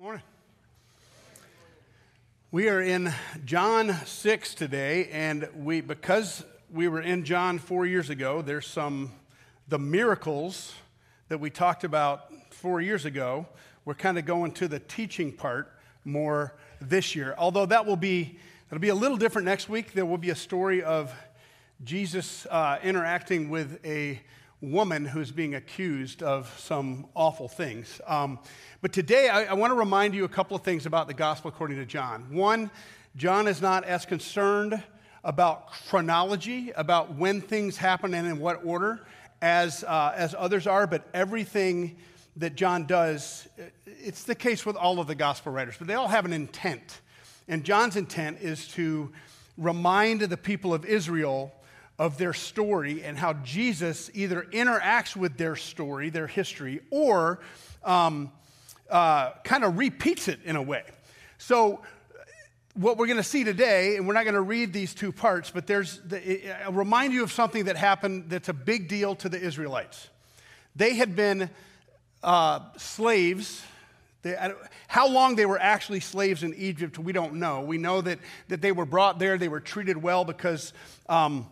Morning. We are in John 6 today, and we because we were in John four years ago, there's some the miracles that we talked about four years ago. We're kind of going to the teaching part more this year. Although that will be it'll be a little different next week. There will be a story of Jesus uh, interacting with a woman who's being accused of some awful things. Um, but today, I, I want to remind you a couple of things about the gospel according to John. One, John is not as concerned about chronology, about when things happen and in what order, as, uh, as others are, but everything that John does, it's the case with all of the gospel writers, but they all have an intent. And John's intent is to remind the people of Israel of their story and how Jesus either interacts with their story, their history, or um, uh, kind of repeats it in a way. So, what we're going to see today, and we're not going to read these two parts, but there's, the, I'll remind you of something that happened that's a big deal to the Israelites. They had been uh, slaves. They, how long they were actually slaves in Egypt, we don't know. We know that, that they were brought there, they were treated well because. Um,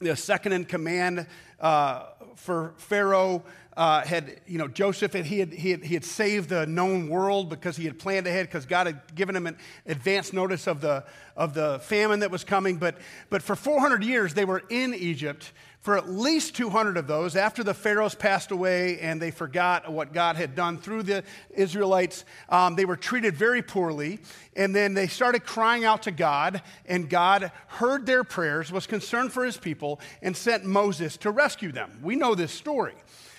the second in command uh, for Pharaoh uh, had, you know, Joseph, had, he, had, he, had, he had saved the known world because he had planned ahead because God had given him an advance notice of the, of the famine that was coming. But, but for 400 years, they were in Egypt for at least 200 of those, after the Pharaohs passed away and they forgot what God had done through the Israelites, um, they were treated very poorly. And then they started crying out to God, and God heard their prayers, was concerned for his people, and sent Moses to rescue them. We know this story.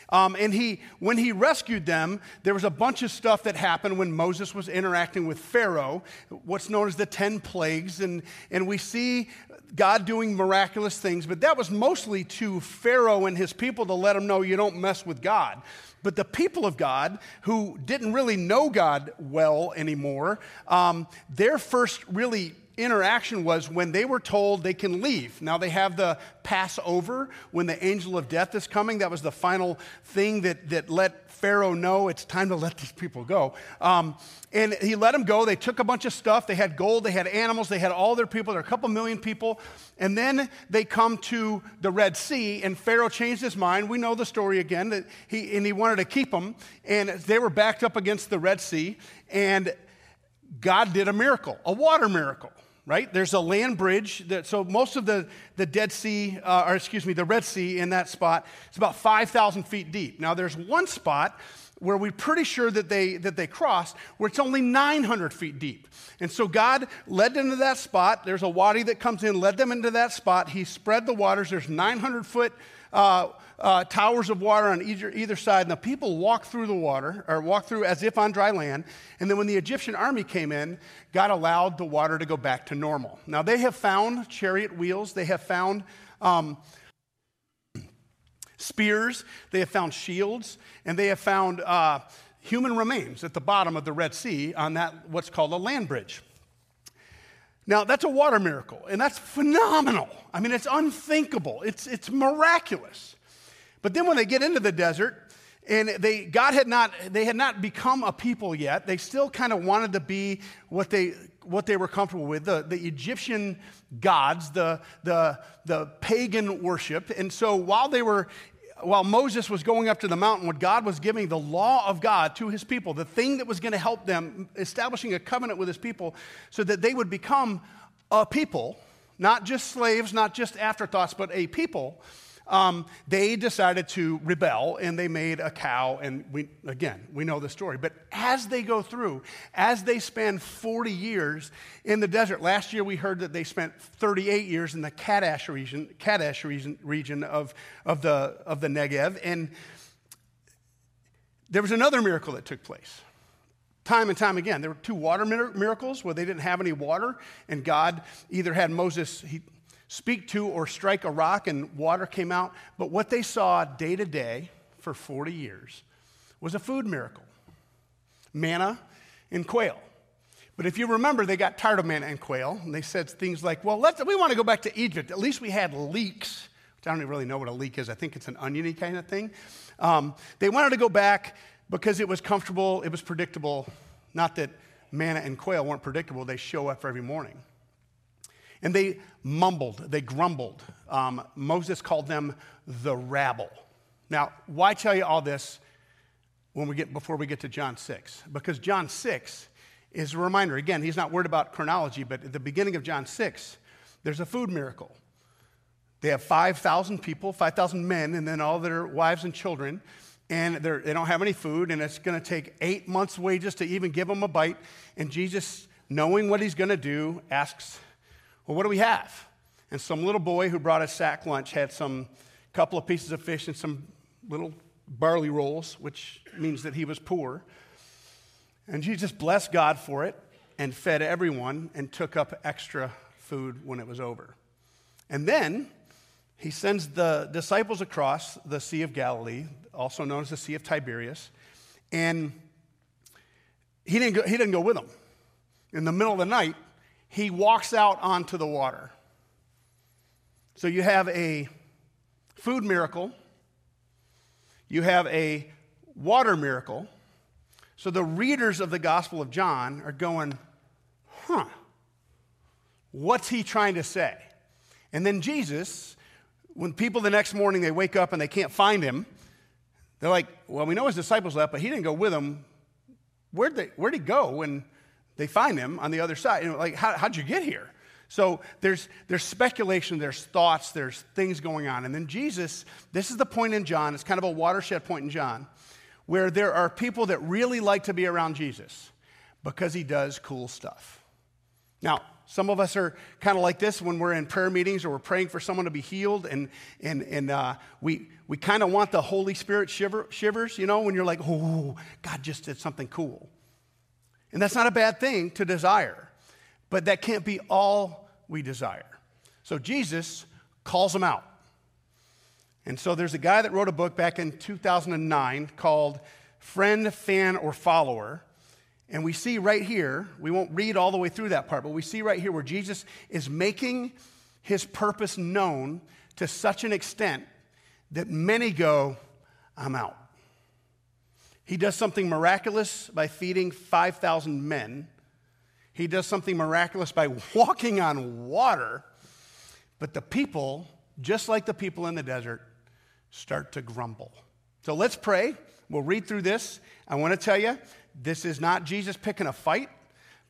Um, and he, when he rescued them, there was a bunch of stuff that happened when Moses was interacting with Pharaoh, what's known as the 10 plagues. And, and we see God doing miraculous things, but that was mostly to Pharaoh and his people to let them know you don't mess with God. But the people of God, who didn't really know God well anymore, um, their first really interaction was when they were told they can leave. Now they have the Passover when the angel of death is coming. That was the final thing that, that let Pharaoh know it's time to let these people go. Um, and he let them go. They took a bunch of stuff. They had gold, they had animals, they had all their people. There are a couple million people. And then they come to the Red Sea, and Pharaoh changed his mind. We know the story again that he and he wanted to keep them, and they were backed up against the Red Sea, and God did a miracle, a water miracle right? There's a land bridge. That, so most of the, the Dead Sea, uh, or excuse me, the Red Sea in that spot, it's about 5,000 feet deep. Now there's one spot where we're pretty sure that they, that they crossed, where it's only 900 feet deep. And so God led them to that spot. There's a wadi that comes in, led them into that spot. He spread the waters. There's 900 foot uh, uh, towers of water on either, either side, and the people walked through the water, or walked through as if on dry land. And then when the Egyptian army came in, God allowed the water to go back to normal. Now, they have found chariot wheels, they have found um, spears, they have found shields, and they have found uh, human remains at the bottom of the Red Sea on that, what's called a land bridge. Now, that's a water miracle, and that's phenomenal. I mean, it's unthinkable, it's, it's miraculous. But then when they get into the desert, and they, God had not, they had not become a people yet. They still kind of wanted to be what they, what they were comfortable with, the, the Egyptian gods, the, the, the pagan worship. And so while they were, while Moses was going up to the mountain, when God was giving the law of God to his people, the thing that was going to help them, establishing a covenant with his people so that they would become a people, not just slaves, not just afterthoughts, but a people um, they decided to rebel and they made a cow. And we, again, we know the story. But as they go through, as they spend 40 years in the desert, last year we heard that they spent 38 years in the Kadesh region, Kadesh region, region of, of, the, of the Negev. And there was another miracle that took place time and time again. There were two water miracles where they didn't have any water, and God either had Moses, he, speak to or strike a rock and water came out. But what they saw day to day for 40 years was a food miracle manna and quail. But if you remember, they got tired of manna and quail, and they said things like, Well, let's, we want to go back to Egypt. At least we had leeks, I don't even really know what a leek is. I think it's an oniony kind of thing. Um, they wanted to go back because it was comfortable, it was predictable, Not that manna and quail weren't predictable, they show up every morning. And they mumbled, they grumbled. Um, Moses called them the rabble. Now, why tell you all this when we get, before we get to John 6? Because John 6 is a reminder. Again, he's not worried about chronology, but at the beginning of John 6, there's a food miracle. They have 5,000 people, 5,000 men, and then all their wives and children, and they don't have any food, and it's going to take eight months' wages to even give them a bite. And Jesus, knowing what he's going to do, asks, Well, what do we have? And some little boy who brought a sack lunch had some couple of pieces of fish and some little barley rolls, which means that he was poor. And Jesus blessed God for it and fed everyone and took up extra food when it was over. And then he sends the disciples across the Sea of Galilee, also known as the Sea of Tiberias, and he didn't go, he didn't go with them. In the middle of the night, he walks out onto the water. So you have a food miracle, you have a water miracle. So the readers of the Gospel of John are going, huh, what's he trying to say? And then Jesus, when people the next morning they wake up and they can't find him, they're like, well, we know his disciples left, but he didn't go with them. Where'd, they, where'd he go when they find him on the other side? And like, How, how'd you get here? So there's, there's speculation, there's thoughts, there's things going on. And then Jesus, this is the point in John, it's kind of a watershed point in John, where there are people that really like to be around Jesus because he does cool stuff. Now, some of us are kind of like this when we're in prayer meetings or we're praying for someone to be healed, and, and, and uh, we, we kind of want the Holy Spirit shiver, shivers, you know, when you're like, oh, God just did something cool. And that's not a bad thing to desire. But that can't be all we desire. So Jesus calls them out. And so there's a guy that wrote a book back in 2009 called Friend, Fan, or Follower. And we see right here, we won't read all the way through that part, but we see right here where Jesus is making his purpose known to such an extent that many go, I'm out. He does something miraculous by feeding 5,000 men he does something miraculous by walking on water. But the people, just like the people in the desert, start to grumble. So let's pray. We'll read through this. I want to tell you, this is not Jesus picking a fight,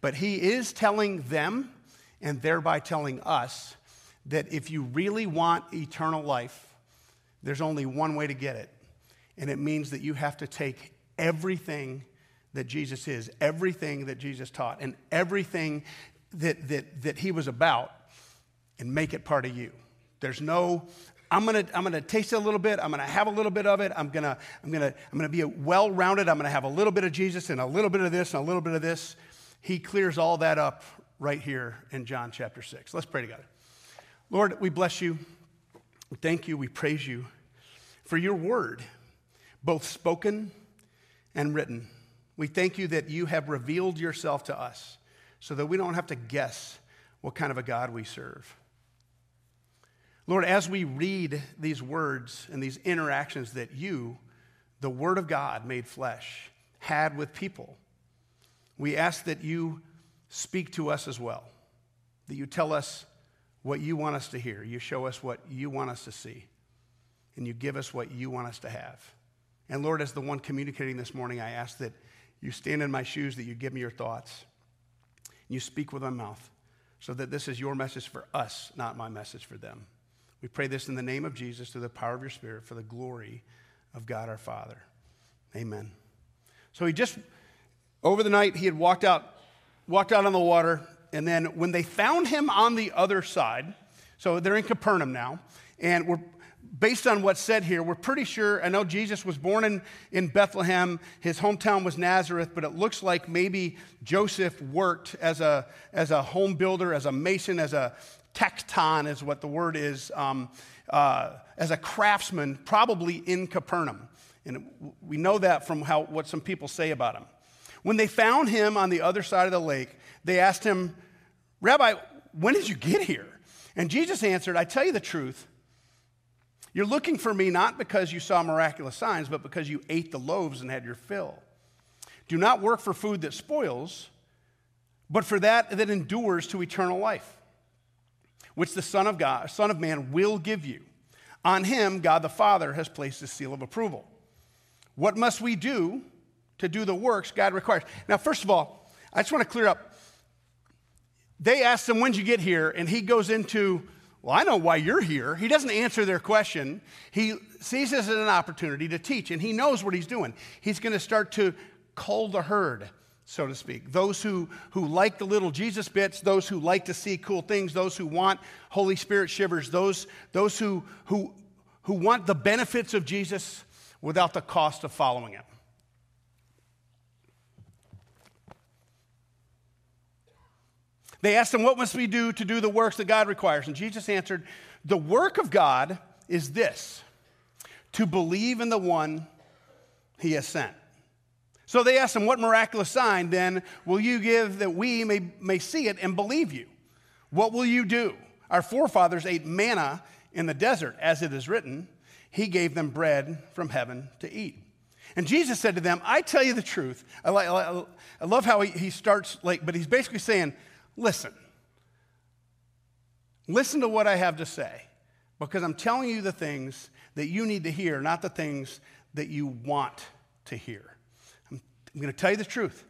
but he is telling them and thereby telling us that if you really want eternal life, there's only one way to get it. And it means that you have to take everything that Jesus is, everything that Jesus taught, and everything that, that, that he was about, and make it part of you. There's no, I'm gonna, I'm gonna taste it a little bit, I'm gonna have a little bit of it, I'm gonna, I'm gonna, I'm gonna be well rounded, I'm gonna have a little bit of Jesus and a little bit of this and a little bit of this. He clears all that up right here in John chapter 6. Let's pray together. Lord, we bless you. We thank you. We praise you for your word, both spoken and written. We thank you that you have revealed yourself to us so that we don't have to guess what kind of a God we serve. Lord, as we read these words and these interactions that you, the Word of God made flesh, had with people, we ask that you speak to us as well, that you tell us what you want us to hear, you show us what you want us to see, and you give us what you want us to have. And Lord, as the one communicating this morning, I ask that you stand in my shoes, that you give me your thoughts. And you speak with my mouth, so that this is your message for us, not my message for them. We pray this in the name of Jesus, through the power of your Spirit, for the glory of God our Father. Amen. So he just, over the night, he had walked out, walked out on the water, and then when they found him on the other side, so they're in Capernaum now, and we're based on what's said here, we're pretty sure. I know Jesus was born in, in Bethlehem. His hometown was Nazareth, but it looks like maybe Joseph worked as a, as a home builder, as a mason, as a tekton, is what the word is, um, uh, as a craftsman, probably in Capernaum. And we know that from how, what some people say about him. When they found him on the other side of the lake, they asked him, Rabbi, when did you get here? And Jesus answered, I tell you the truth. You're looking for me not because you saw miraculous signs, but because you ate the loaves and had your fill. Do not work for food that spoils, but for that that endures to eternal life, which the Son of God, Son of Man will give you. On him, God the Father has placed his seal of approval. What must we do to do the works God requires? Now, first of all, I just want to clear up. They asked him, When'd you get here? And he goes into, Well, I know why you're here. He doesn't answer their question. He sees this as an opportunity to teach, and he knows what he's doing. He's going to start to cull the herd so to speak. Those who, who like the little Jesus bits, those who like to see cool things, those who want Holy Spirit shivers, those, those who, who, who want the benefits of Jesus without the cost of following him. They asked him, What must we do to do the works that God requires? And Jesus answered, The work of God is this to believe in the one he has sent. So they asked him, What miraculous sign then will you give that we may, may see it and believe you? What will you do? Our forefathers ate manna in the desert, as it is written, He gave them bread from heaven to eat. And Jesus said to them, I tell you the truth. I, I, I love how he, he starts, like, but he's basically saying, Listen, listen to what I have to say, because I'm telling you the things that you need to hear, not the things that you want to hear. I'm going to tell you the truth.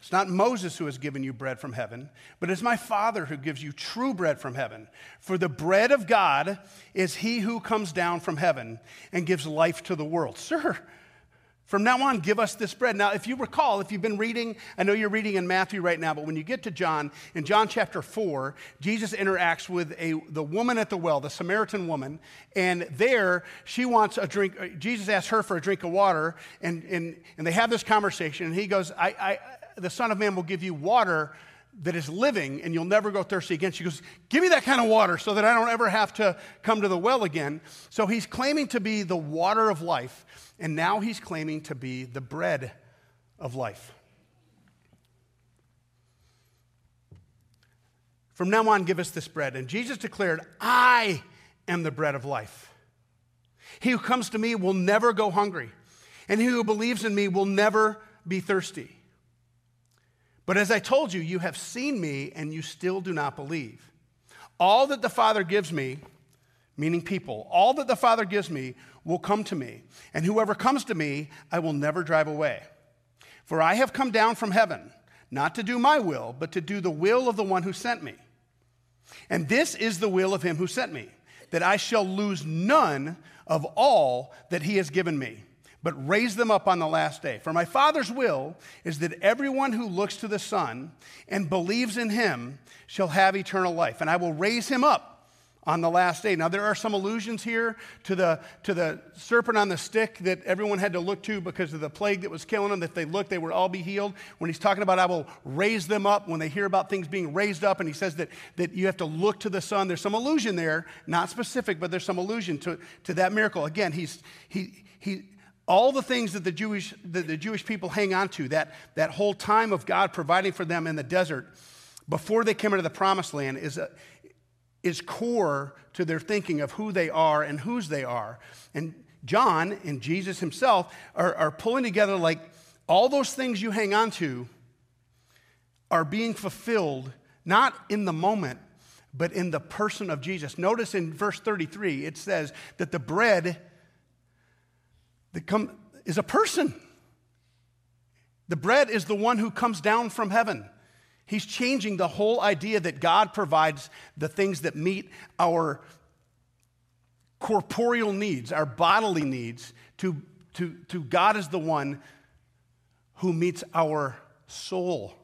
It's not Moses who has given you bread from heaven, but it's my Father who gives you true bread from heaven. For the bread of God is he who comes down from heaven and gives life to the world. Sir, from now on, give us this bread. Now, if you recall, if you've been reading, I know you're reading in Matthew right now, but when you get to John, in John chapter 4, Jesus interacts with a, the woman at the well, the Samaritan woman, and there she wants a drink. Uh, Jesus asks her for a drink of water, and, and, and they have this conversation, and he goes, I, I, The Son of Man will give you water that is living and you'll never go thirsty again. She goes, Give me that kind of water so that I don't ever have to come to the well again. So he's claiming to be the water of life, and now he's claiming to be the bread of life. From now on, give us this bread. And Jesus declared, I am the bread of life. He who comes to me will never go hungry, and he who believes in me will never be thirsty. But as I told you, you have seen me and you still do not believe. All that the Father gives me, meaning people, all that the Father gives me will come to me, and whoever comes to me, I will never drive away. For I have come down from heaven, not to do my will, but to do the will of the one who sent me. And this is the will of him who sent me, that I shall lose none of all that he has given me but raise them up on the last day. For my Father's will is that everyone who looks to the Son and believes in him shall have eternal life, and I will raise him up on the last day. Now, there are some allusions here to the, to the serpent on the stick that everyone had to look to because of the plague that was killing them. If they looked, they would all be healed. When he's talking about, I will raise them up, when they hear about things being raised up, and he says that, that you have to look to the Son, there's some allusion there, not specific, but there's some allusion to, to that miracle. Again, he's, he, he, all the things that the Jewish, that the Jewish people hang on to, that, that whole time of God providing for them in the desert before they came into the promised land, is, a, is core to their thinking of who they are and whose they are. And John and Jesus himself are, are pulling together like all those things you hang on to are being fulfilled, not in the moment, but in the person of Jesus. Notice in verse 33, it says that the bread that come, is a person. The bread is the one who comes down from heaven. He's changing the whole idea that God provides the things that meet our corporeal needs, our bodily needs, to, to, to God is the one who meets our soul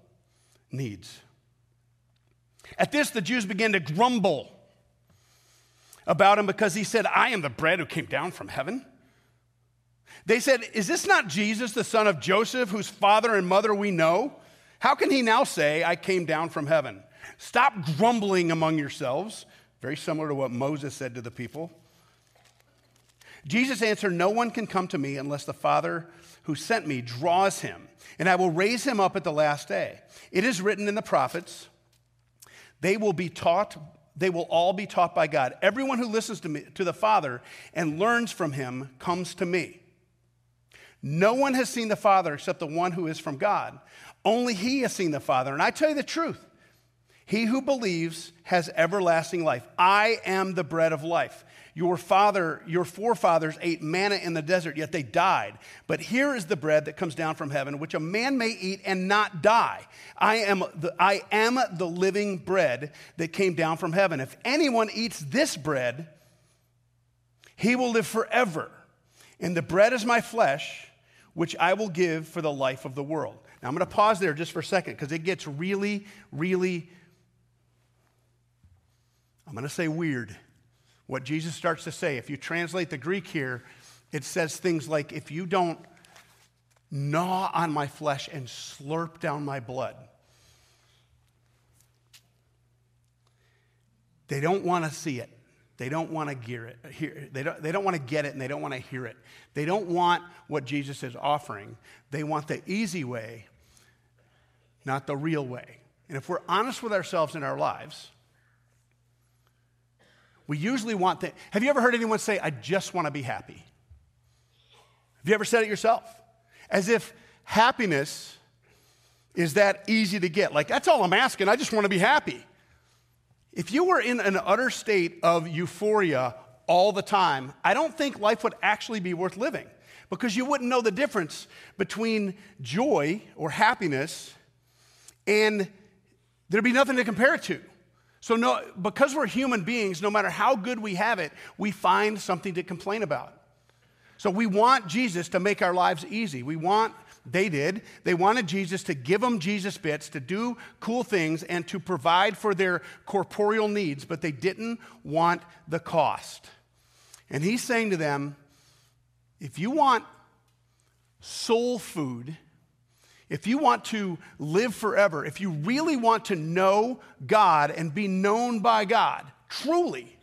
needs. At this, the Jews began to grumble about him because he said, I am the bread who came down from heaven. They said, Is this not Jesus, the son of Joseph, whose father and mother we know? How can he now say, I came down from heaven? Stop grumbling among yourselves. Very similar to what Moses said to the people. Jesus answered, No one can come to me unless the Father who sent me draws him, and I will raise him up at the last day. It is written in the prophets, they will be taught, they will all be taught by God. Everyone who listens to me, to the Father and learns from him comes to me. No one has seen the Father except the one who is from God. Only he has seen the Father. And I tell you the truth he who believes has everlasting life. I am the bread of life. Your father, your forefathers ate manna in the desert, yet they died. But here is the bread that comes down from heaven, which a man may eat and not die. I am the, I am the living bread that came down from heaven. If anyone eats this bread, he will live forever. And the bread is my flesh, which I will give for the life of the world. Now I'm going to pause there just for a second because it gets really, really, I'm going to say weird. What Jesus starts to say, if you translate the Greek here, it says things like, if you don't gnaw on my flesh and slurp down my blood, they don't want to see it. They don't want to gear it, hear, they don't, they don't want to get it and they don't want to hear it. They don't want what Jesus is offering. They want the easy way, not the real way. And if we're honest with ourselves in our lives, we usually want that. Have you ever heard anyone say, I just want to be happy? Have you ever said it yourself? As if happiness is that easy to get. Like, that's all I'm asking. I just want to be happy. If you were in an utter state of euphoria all the time, I don't think life would actually be worth living because you wouldn't know the difference between joy or happiness and there'd be nothing to compare it to. So, no, because we're human beings, no matter how good we have it, we find something to complain about. So, we want Jesus to make our lives easy. We want they did. They wanted Jesus to give them Jesus bits, to do cool things, and to provide for their corporeal needs, but they didn't want the cost. And he's saying to them, if you want soul food, if you want to live forever, if you really want to know God and be known by God, truly,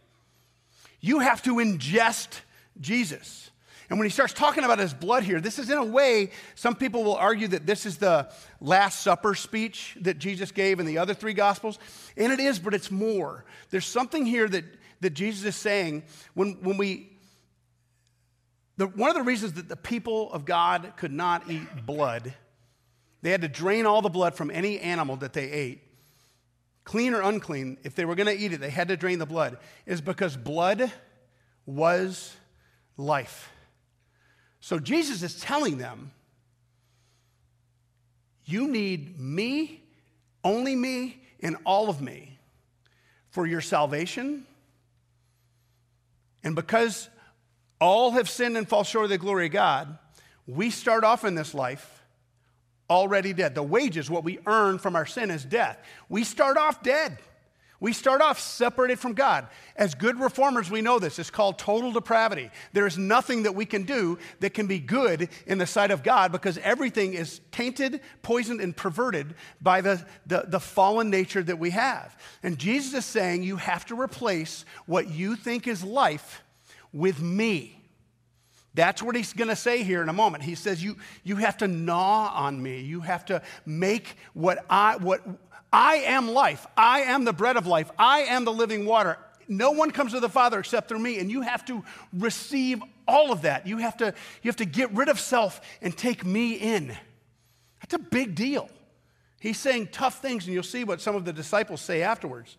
you have to ingest Jesus. And when he starts talking about his blood here, this is in a way, some people will argue that this is the Last Supper speech that Jesus gave in the other three Gospels. And it is, but it's more. There's something here that, that Jesus is saying when, when we. The, one of the reasons that the people of God could not eat blood, they had to drain all the blood from any animal that they ate, clean or unclean. If they were going to eat it, they had to drain the blood, is because blood was life. So Jesus is telling them, you need me, only me, and all of me for your salvation. And because all have sinned and fall short of the glory of God, we start off in this life already dead. The wages, what we earn from our sin, is death. We start off dead. We start off separated from God. As good reformers, we know this. It's called total depravity. There is nothing that we can do that can be good in the sight of God because everything is tainted, poisoned, and perverted by the, the, the fallen nature that we have. And Jesus is saying you have to replace what you think is life with me. That's what he's going to say here in a moment. He says, you, you have to gnaw on me. You have to make what I, what, I am life. I am the bread of life. I am the living water. No one comes to the Father except through me. And you have to receive all of that. You have to, you have to get rid of self and take me in. That's a big deal. He's saying tough things, and you'll see what some of the disciples say afterwards.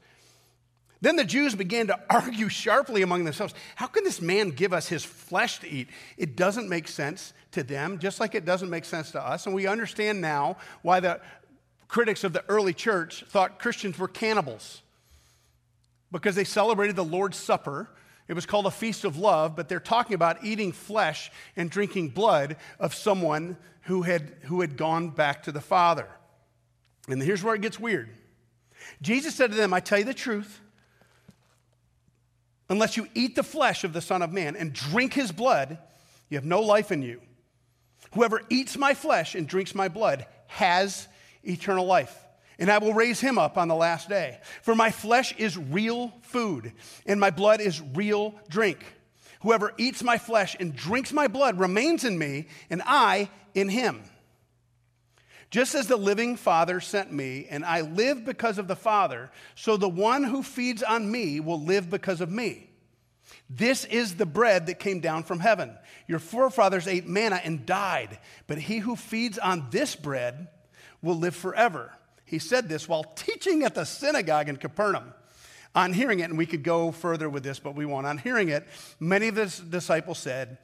Then the Jews began to argue sharply among themselves How can this man give us his flesh to eat? It doesn't make sense to them, just like it doesn't make sense to us. And we understand now why the critics of the early church thought Christians were cannibals because they celebrated the Lord's Supper. It was called a feast of love, but they're talking about eating flesh and drinking blood of someone who had, who had gone back to the Father. And here's where it gets weird. Jesus said to them, I tell you the truth, unless you eat the flesh of the Son of Man and drink his blood, you have no life in you. Whoever eats my flesh and drinks my blood has eternal life. And I will raise him up on the last day. For my flesh is real food, and my blood is real drink. Whoever eats my flesh and drinks my blood remains in me, and I in him. Just as the living Father sent me, and I live because of the Father, so the one who feeds on me will live because of me. This is the bread that came down from heaven. Your forefathers ate manna and died, but he who feeds on this bread will live forever. He said this while teaching at the synagogue in Capernaum. On hearing it, and we could go further with this, but we won't. On hearing it, many of the disciples said,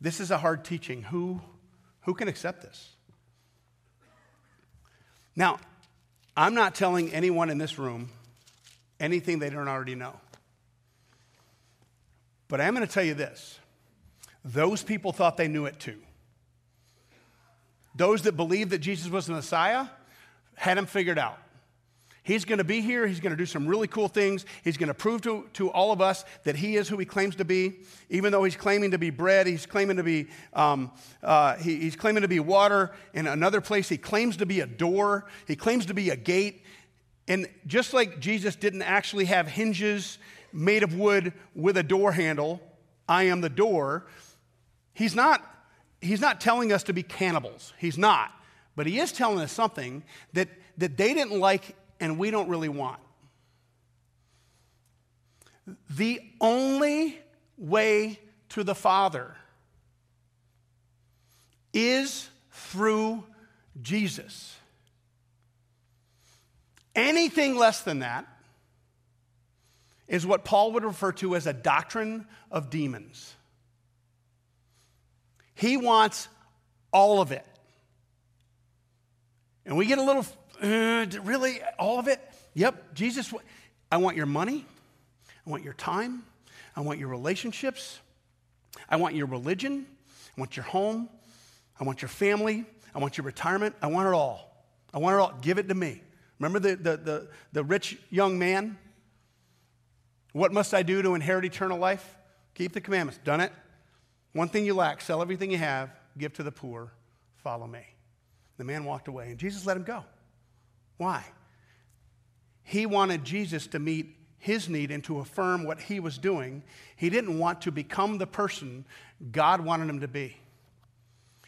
This is a hard teaching. Who, who can accept this? Now, I'm not telling anyone in this room anything they don't already know. But I'm going to tell you this those people thought they knew it too. Those that believed that Jesus was the Messiah had him figured out. He's going to be here. He's going to do some really cool things. He's going to prove to, to all of us that he is who he claims to be. Even though he's claiming to be bread, he's claiming to be, um, uh, he, he's claiming to be water. In another place, he claims to be a door. He claims to be a gate. And just like Jesus didn't actually have hinges made of wood with a door handle, I am the door, he's not, he's not telling us to be cannibals. He's not. But he is telling us something that, that they didn't like and we don't really want. The only way to the Father is through Jesus. Anything less than that is what Paul would refer to as a doctrine of demons. He wants all of it. And we get a little uh, really, all of it? Yep, Jesus, I want your money. I want your time. I want your relationships. I want your religion. I want your home. I want your family. I want your retirement. I want it all. I want it all. Give it to me. Remember the, the, the, the rich young man? What must I do to inherit eternal life? Keep the commandments. Done it. One thing you lack sell everything you have, give to the poor, follow me. The man walked away, and Jesus let him go. Why? He wanted Jesus to meet his need and to affirm what he was doing. He didn't want to become the person God wanted him to be.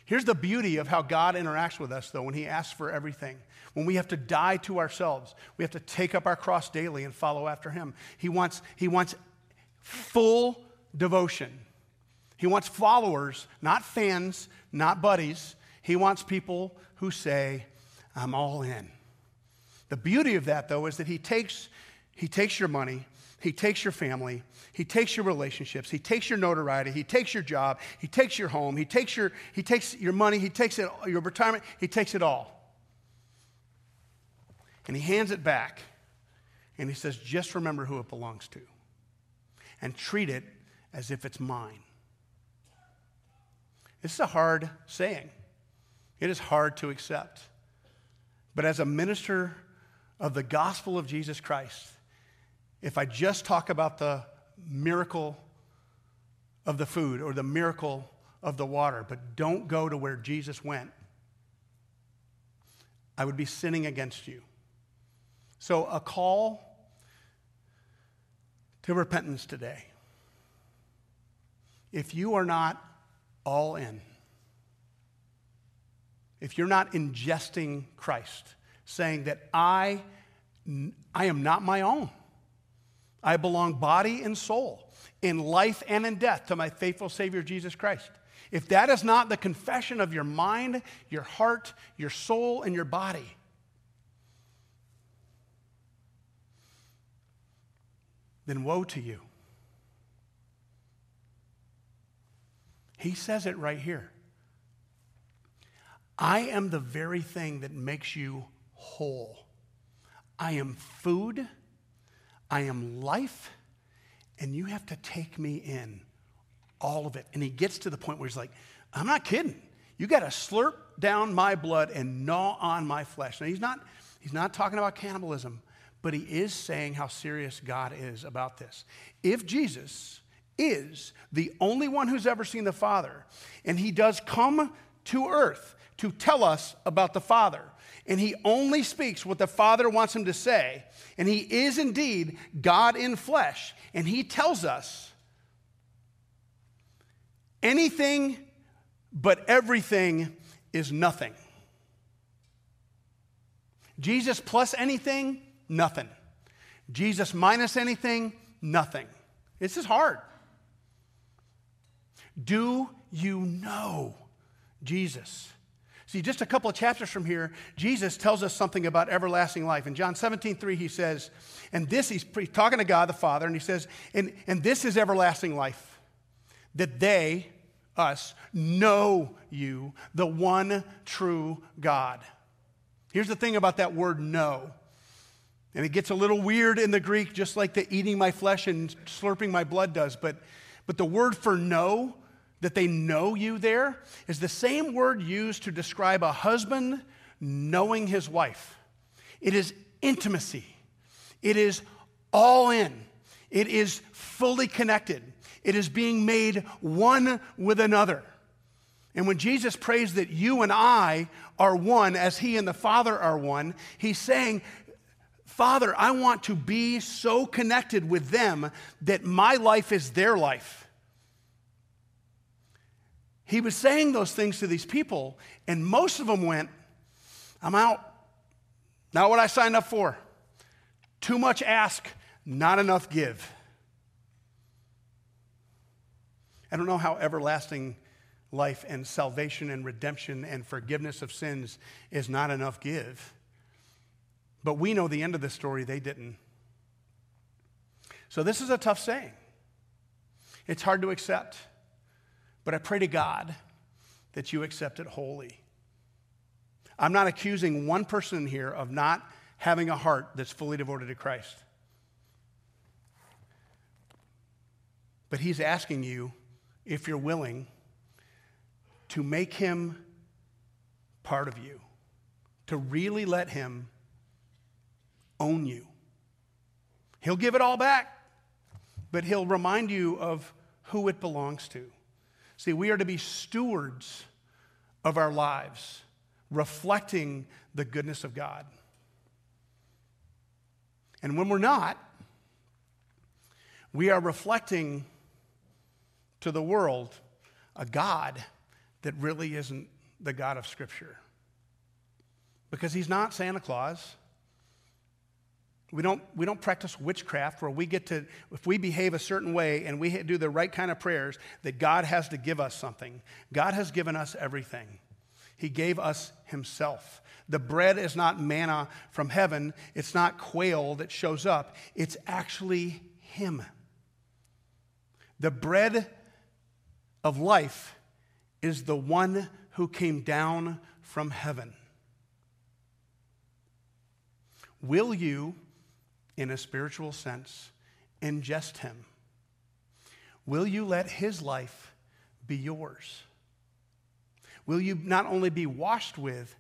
Here's the beauty of how God interacts with us, though, when He asks for everything. When we have to die to ourselves, we have to take up our cross daily and follow after Him. He wants, he wants full devotion. He wants followers, not fans, not buddies. He wants people who say, I'm all in. The beauty of that, though, is that he takes, he takes your money, he takes your family, he takes your relationships, he takes your notoriety, he takes your job, he takes your home, he takes your, he takes your money, he takes it, your retirement, he takes it all. And he hands it back. And he says, just remember who it belongs to. And treat it as if it's mine. This is a hard saying. It is hard to accept. But as a minister of the gospel of Jesus Christ, if I just talk about the miracle of the food or the miracle of the water, but don't go to where Jesus went, I would be sinning against you. So, a call to repentance today. If you are not all in, if you're not ingesting Christ, saying that I, I am not my own. I belong body and soul, in life and in death, to my faithful Savior Jesus Christ. If that is not the confession of your mind, your heart, your soul, and your body, then woe to you. He says it right here. I am the very thing that makes you whole. I am food, I am life, and you have to take me in, all of it. And he gets to the point where he's like, I'm not kidding. You got to slurp down my blood and gnaw on my flesh. Now, he's not, he's not talking about cannibalism, but he is saying how serious God is about this. If Jesus is the only one who's ever seen the Father, and he does come to earth to tell us about the Father, and he only speaks what the Father wants him to say. And he is indeed God in flesh. And he tells us anything but everything is nothing. Jesus plus anything, nothing. Jesus minus anything, nothing. This is hard. Do you know Jesus? See, just a couple of chapters from here, Jesus tells us something about everlasting life. In John 17, 3, he says, and this, he's talking to God the Father, and he says, and, and this is everlasting life, that they, us, know you, the one true God. Here's the thing about that word know. And it gets a little weird in the Greek, just like the eating my flesh and slurping my blood does. But, but the word for know that they know you there is the same word used to describe a husband knowing his wife. It is intimacy, it is all in, it is fully connected, it is being made one with another. And when Jesus prays that you and I are one as he and the Father are one, he's saying, Father, I want to be so connected with them that my life is their life. He was saying those things to these people, and most of them went, I'm out. Not what I signed up for. Too much ask, not enough give. I don't know how everlasting life and salvation and redemption and forgiveness of sins is not enough give. But we know the end of the story, they didn't. So this is a tough saying. It's hard to accept. But I pray to God that you accept it wholly. I'm not accusing one person here of not having a heart that's fully devoted to Christ. But He's asking you, if you're willing, to make Him part of you, to really let Him own you. He'll give it all back, but He'll remind you of who it belongs to. See, we are to be stewards of our lives, reflecting the goodness of God. And when we're not, we are reflecting to the world a God that really isn't the God of Scripture. Because he's not Santa Claus. We don't, we don't practice witchcraft where we get to, if we behave a certain way and we do the right kind of prayers, that God has to give us something. God has given us everything. He gave us Himself. The bread is not manna from heaven, it's not quail that shows up, it's actually Him. The bread of life is the one who came down from heaven. Will you? In a spiritual sense, ingest him? Will you let his life be yours? Will you not only be washed with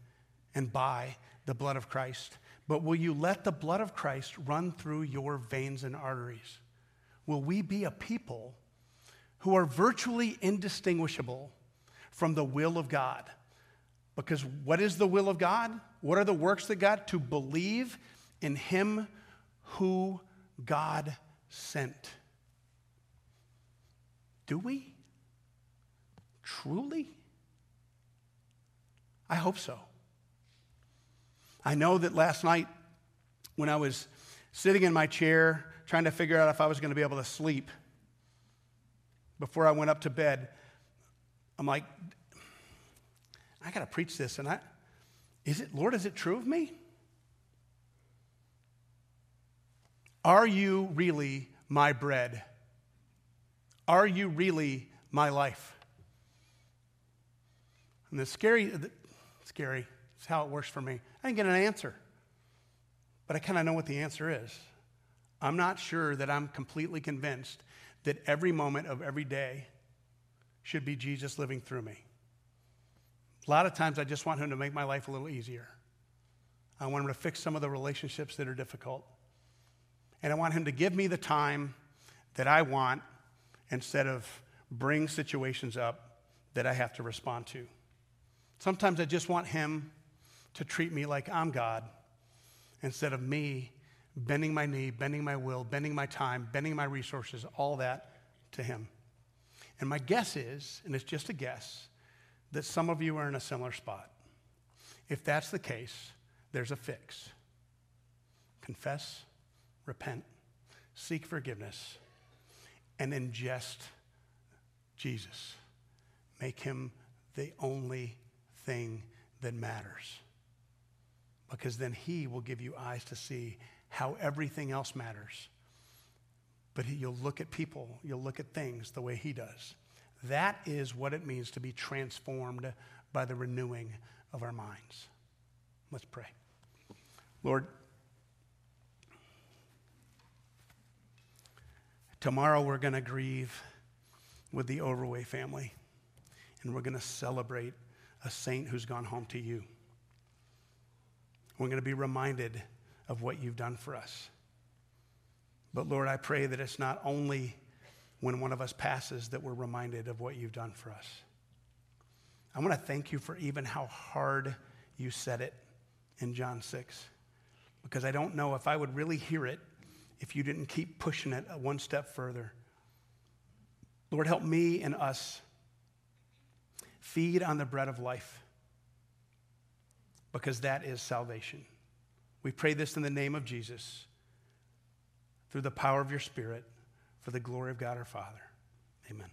and by the blood of Christ, but will you let the blood of Christ run through your veins and arteries? Will we be a people who are virtually indistinguishable from the will of God? Because what is the will of God? What are the works of God? To believe in Him who God sent. Do we? Truly? I hope so. I know that last night when I was sitting in my chair trying to figure out if I was going to be able to sleep before I went up to bed, I'm like, I got to preach this. And I, is it, Lord, is it true of me? Are you really my bread? Are you really my life? And the scary, the, scary, it's how it works for me. I didn't get an answer, but I kind of know what the answer is. I'm not sure that I'm completely convinced that every moment of every day should be Jesus living through me. A lot of times I just want him to make my life a little easier. I want him to fix some of the relationships that are difficult. And I want Him to give me the time that I want instead of bring situations up that I have to respond to. Sometimes I just want Him to treat me like I'm God instead of me bending my knee, bending my will, bending my time, bending my resources, all that to Him. And my guess is, and it's just a guess, that some of you are in a similar spot. If that's the case, there's a fix. Confess repent, seek forgiveness, and ingest Jesus. make him the only thing that matters. Because then he will give you eyes to see how everything else matters. But he, you'll look at people, you'll look at things the way he does. That is what it means to be transformed by the renewing of our minds. Let's pray. Lord, tomorrow we're going to grieve with the Overway family, and we're going to celebrate a saint who's gone home to you. We're going to be reminded of what you've done for us. But Lord, I pray that it's not only when one of us passes that we're reminded of what you've done for us. I want to thank you for even how hard you said it in John 6, because I don't know if I would really hear it if you didn't keep pushing it one step further. Lord, help me and us feed on the bread of life, because that is salvation. We pray this in the name of Jesus, through the power of your Spirit, for the glory of God our Father. Amen.